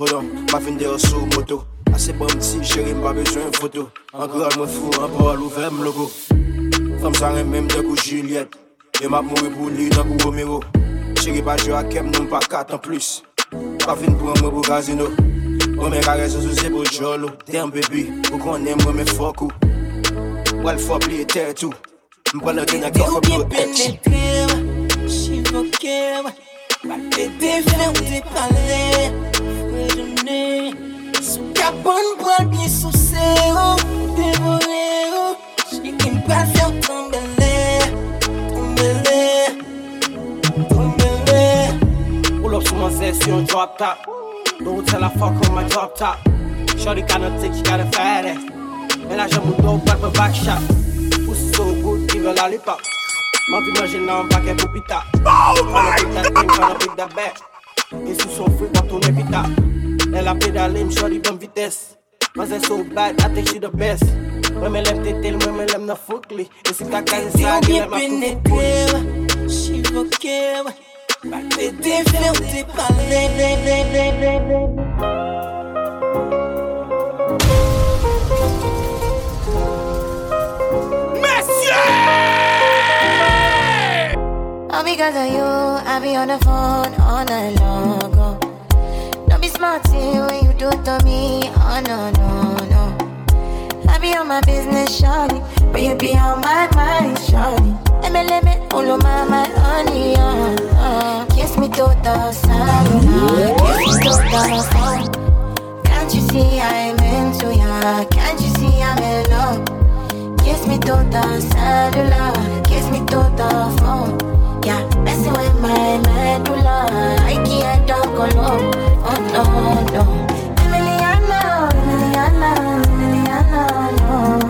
Hold on, ma fin de yo sou moto. Ase bom ti, chéri mba bezwen foto Ankraj mwen fou, anpwa louve m logo. Fem sa remem de kou Juliet E map mou pou li nan kou Romero. Chéri pa jo akem, nou pa kat an plus. Pa fin pou mwen pou gazino Mwen men kare sou sou zebo jolo Damn baby, pou konen mwen men fokou Wal fop li ete tou Mwen gen a kof ap yo ete Ou bien penetre, chivoke Mal bebe vle ou te pale capone poil bien sous séo, dévorer, j'ai qu'une pas faire tomber, tomber, tomber. Pull up someone says she on drop top. Don't tell her fuck on my drop top. Shorty got no thick, she got a fat ass. And I just moved over for back shot. Pussy so good, give a lollipop. Ma vie manger dans un paquet pour pita. Quand pick that thing, quand pick that back. Et sous son fruit dans ton épita. Elle a pédalé, me shorty bonne vitesse. Mas c'est so bad, I think she the best. Moi, me lève tes tels, moi, me lève na foukli. Et si ta carrière T'es ça, ou bien elle m'a tout pénétrer, chivoquer, t'étais faire tes palais. All because of you, I be on the phone all night long. Be smart when you do to me. Oh no, no, no. I be on my business, shawty. But you be on my mind, shawty. Let me, let me, all of my, my honey, uh, uh. Kiss me to the sun, uh. Kiss me to the phone. Can't you see I'm into ya? Can't you see I'm in love? Kiss me to the cellular, kiss me to the phone. Messing with my medulla. I can't talk alone. Oh no, no. No.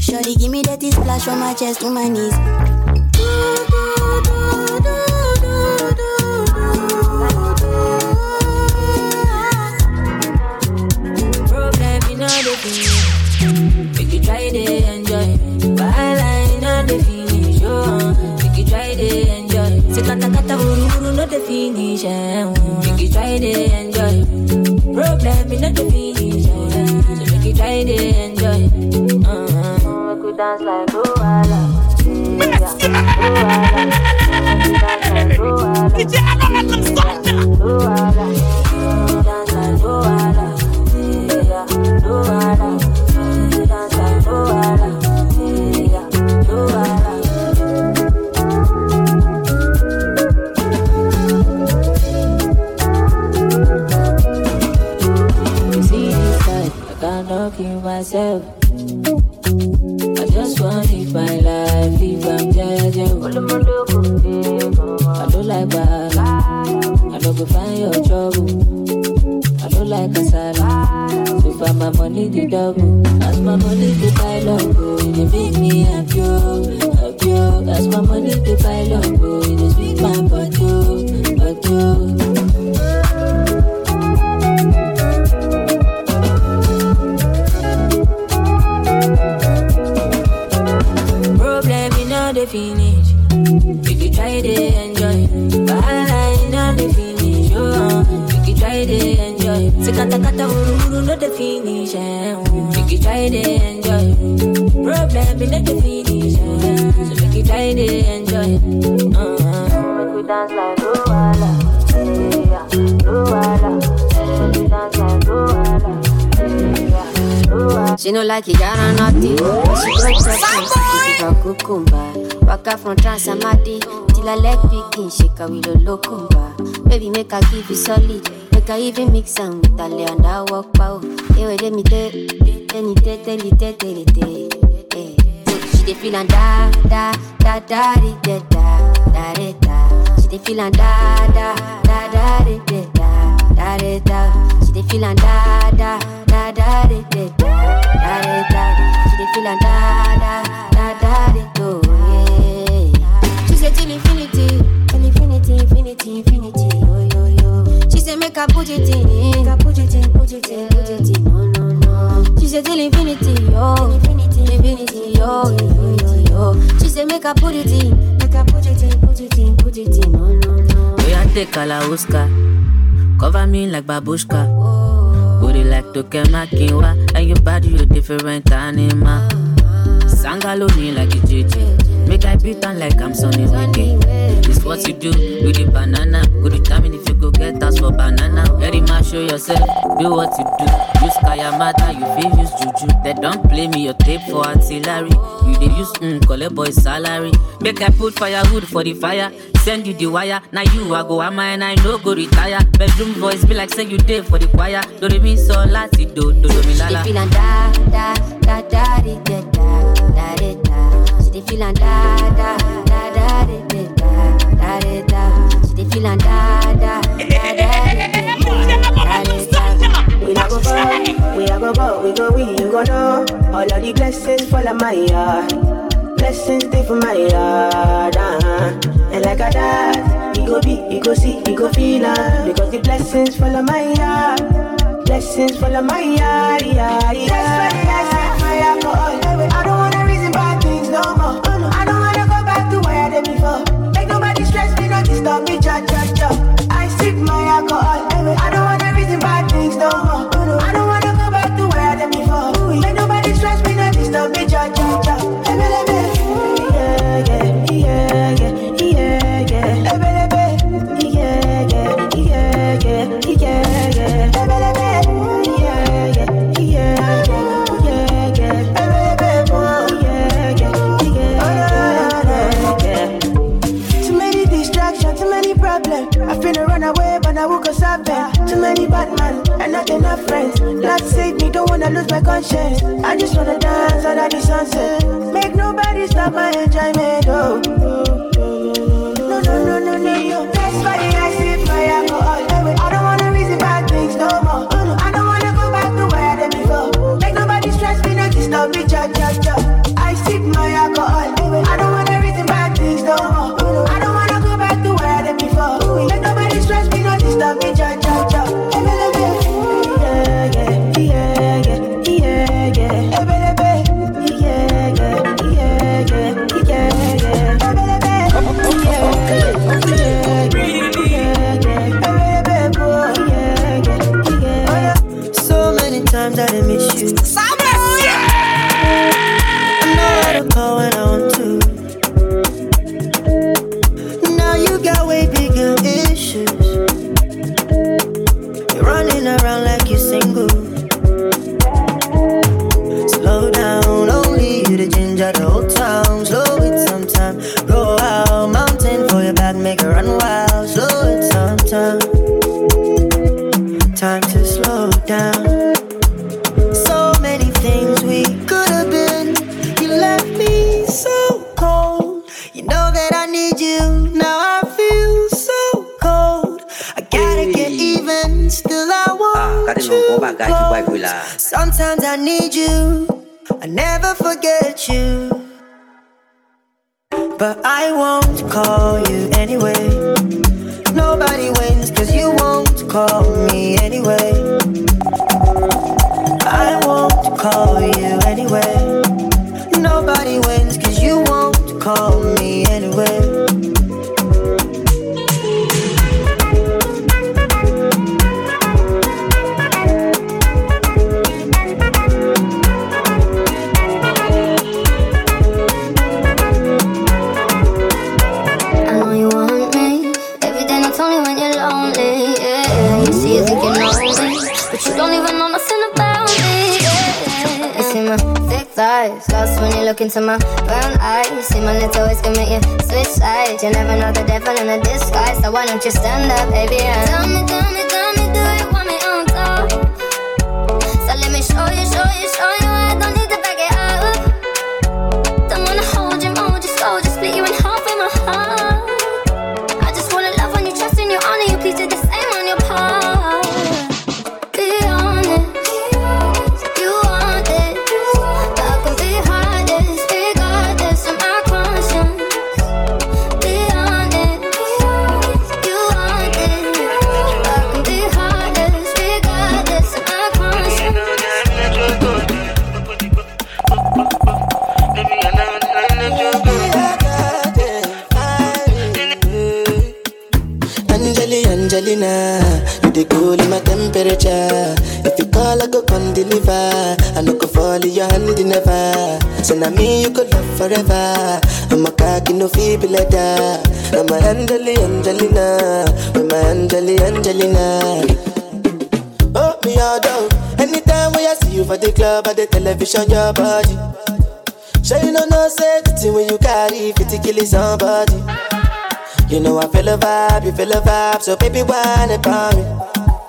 Shorty give me that splash from my chest to my knees. See my money the double. As my money the buy love, oh, it make me happy, oh, happy. That's my money to buy love, oh, it sweet my all the finish. You try to enjoy, Wahala in all the finish. Oh, you try to enjoy, say kata kata uru uru no the finish. If you try to enjoy, problem in the finish. So make you try to enjoy. Uh-huh. Make we dance like Luwala, yeah. Make we dance like Luwala, yeah. She no like it, got nothing. She She go cucumber. Waka from Transamadi till I leg picking. Shake a willow locumba. Baby, make her give you solid. Make her even mix am with a and I walk pow. Hey, wait, let me tell, let me tell, tell it, tell tell. She dey feel and da da da da da da da da da. She dey feel and da da da da da da da da da. She dey feel and da da da da da da da da da. She dey feel and da da da da do yeah. She say till infinity, till infinity, infinity, infinity, say make I put it in, make I put it in, put it in, put it in, no no no. She say till infinity, yo, infinity, infinity, yo yo yo. She say make I put it in, make I put it in, put it in, put it in, no no no. We a take Kalauska, cover me like babushka. Booty like Tokemakiwa, and your body you different animal. Sangalo me like a JJ, make I beat on like I'm Sonny Wiki. This what you do with the banana. Good determine if you go get us for banana. Very much show yourself, do what you do. Use Kayamata, you feel use Juju. They don't play me your tape for artillery. You they use mm, collect boy salary. Make I put firewood for the fire. Send you the wire. Now you I go am and I no go retire. Bedroom voice be like say you day for the choir. Do re mi so lati do do do She dey lala. and da da da da da da da da. She dey feel and da da da da da da da da da. She dey feel and da da da da da da da da. We not go far, we a go go, we go we, you go know. All of the blessings fall on my yard. Blessings stay for my yard, uh-huh. And like a dad, we go be, we go see, we go feel uh, Because the blessings fall on my yard. Blessings fall on my yard, yard, yard. That's why I set my alcohol. I I go solve them. Too many bad men and not enough friends. Not save me, don't wanna lose my conscience. I just wanna dance under the sunset. Make nobody stop my enjoyment. Oh. No, no, no, no, no, no. Disturb me, cha close. Sometimes I need you. I never forget you. but I won't call you anyway. Nobody wins cause you won't call me anyway. I won't call you anyway. Nobody wins cause you won't call me anyway. Look into my brown eyes. See my little ways can make you switch sides. You never know the devil in a disguise, so why don't you stand up, baby? And tell me, tell me, tell me, go come deliver. I no go fall in your hand never. So now me you could love forever. I'm a cocky no feeble leather. I'm a Angeli, Angelina, I'm a Angeli, Angelina. Oh, me all down. Anytime when I see you for the club or the television, your body. Sure you know no safety when you carry 50 kill somebody. You know I feel a vibe, you feel a vibe, so baby whine about me.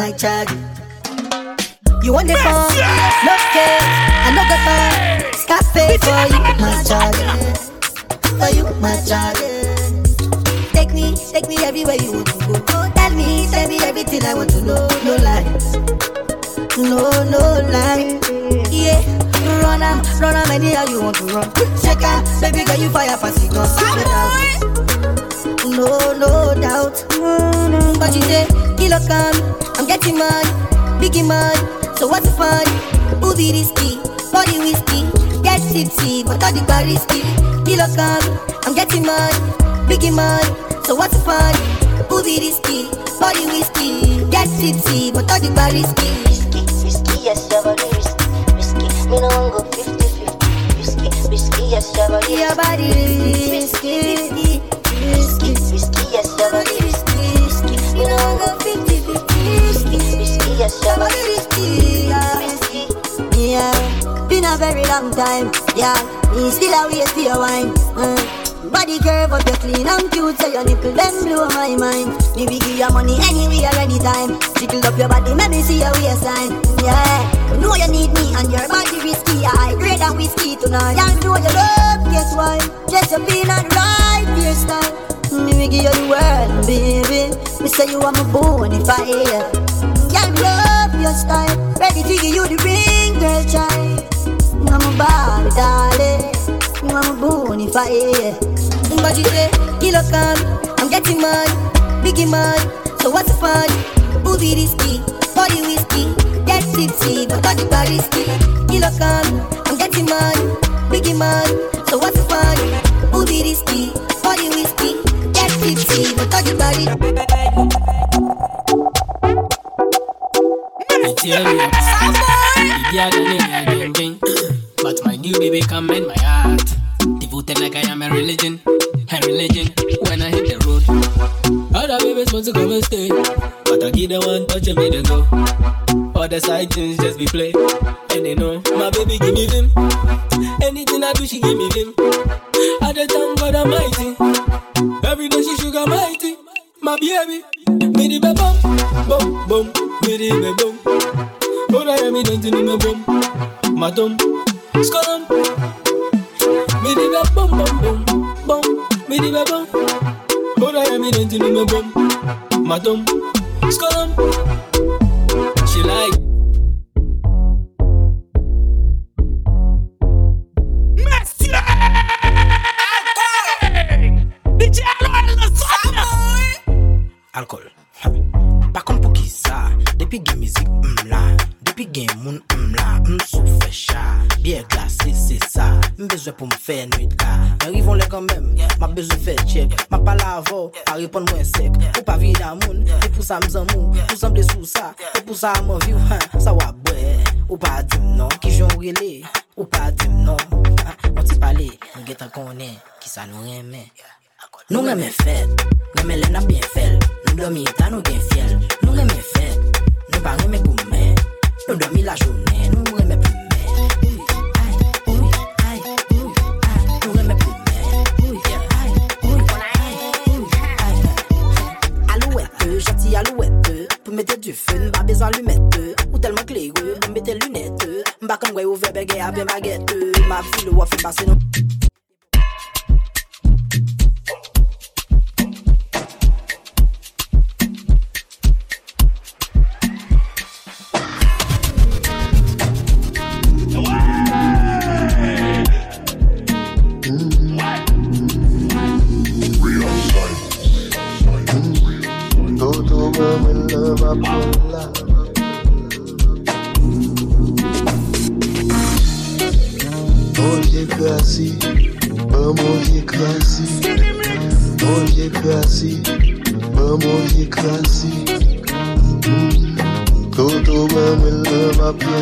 my charge. You want the phone? No case, I no got time. Cafe for you, my charge. For you, my charge. Take me, take me everywhere you want to go. Tell me, tell me everything I want to know. No lies, no, no lies. Yeah, run am, run am anyhow you want to run. Check out, baby girl, you fire fast, you gon' see out. No, no doubt. But you say, kilo come, I'm getting money, biggie money. So what's the fun? Movie risky, body whiskey, get tipsy, but all the bar risky. Kilo come, I'm getting money, biggie money. So what's the fun? Movie risky, body whiskey, get tipsy, but all the bar risky. Risky, risky, yes, your body risky. Risky, me no one go 50 50. Risky, risky, yes, your body Your body risky, risky, risky. Risky, yes, your body risky. Risky, yeah. Been a very long time. Yeah, me still a wait your wine. Uh, body curve up, you clean and cute, so your nipple them blow my mind. Me we give you money anywhere, anytime. Jiggle up your body, make me see your waistline. Yeah, know you need me and your body risky. I grade than whiskey tonight. Yeah, know you love, guess why? Just your pin and right hairstyle. Me we give you the world, baby. Me say you are my bonfire. Yeah, love your style. Ready to give you the ring, girl, child. You are my Barbie, darling. Are my bonfire. But you say, kilo come, I'm getting money, biggie money. So what's the fun? Movie risky, body whiskey, get tipsy, but all the bar risky. Kilo come, I'm getting money, biggie money. So what's the fun? Movie risky, body whiskey, get tipsy, but all the bar risky. The. But my new baby come in my heart. Devoted like I am a religion, a religion. When I hit the road, other babies want to come and stay, but I give them one touch and make them go. All the side things just be play. And they know my baby give me vim. Anything I do, she give me vim. I just thank God Almighty. Every day she sugar mighty. My baby, me the be bum, bum, bum, me the be bum. Oh, I am me dancing in my bum, skullum. Me the be bum, bum, bum, bum, me the be bum. Oh, I am me dancing in my bum, dum, skullum. She like. alkol. Pakon pou ki sa, depi gen mizik m la. Depi gen moun m la, m sou fè cha. Biè glase se sa, m bezwe pou m fè nwit la Men rivon le kanmem, ma bezwe fe chek. Ma pala avò, pa repon mwen sek. Ou pa vi da moun, e pou sa m zan moun. Pou san ble sou sa, e pou sa m avi ou Sa wabwe, ou pa dim non Ki jon rele, ou pa dim non Mwen ti pale, m geta konen Ki sa nou remen Nou gen men fèt, gen men lè nan bien fèl Nou domi tan nou gen fèl Nou gen men fèt, nou pa gen men goumè Nou domi la jounè, nou gen men ploumè Mette du fun, ba bezan lumette Ou telman klegwe, mette lunette. Mba kan gwe ou vebe ge apen bagette Ma filo wafi basen nou.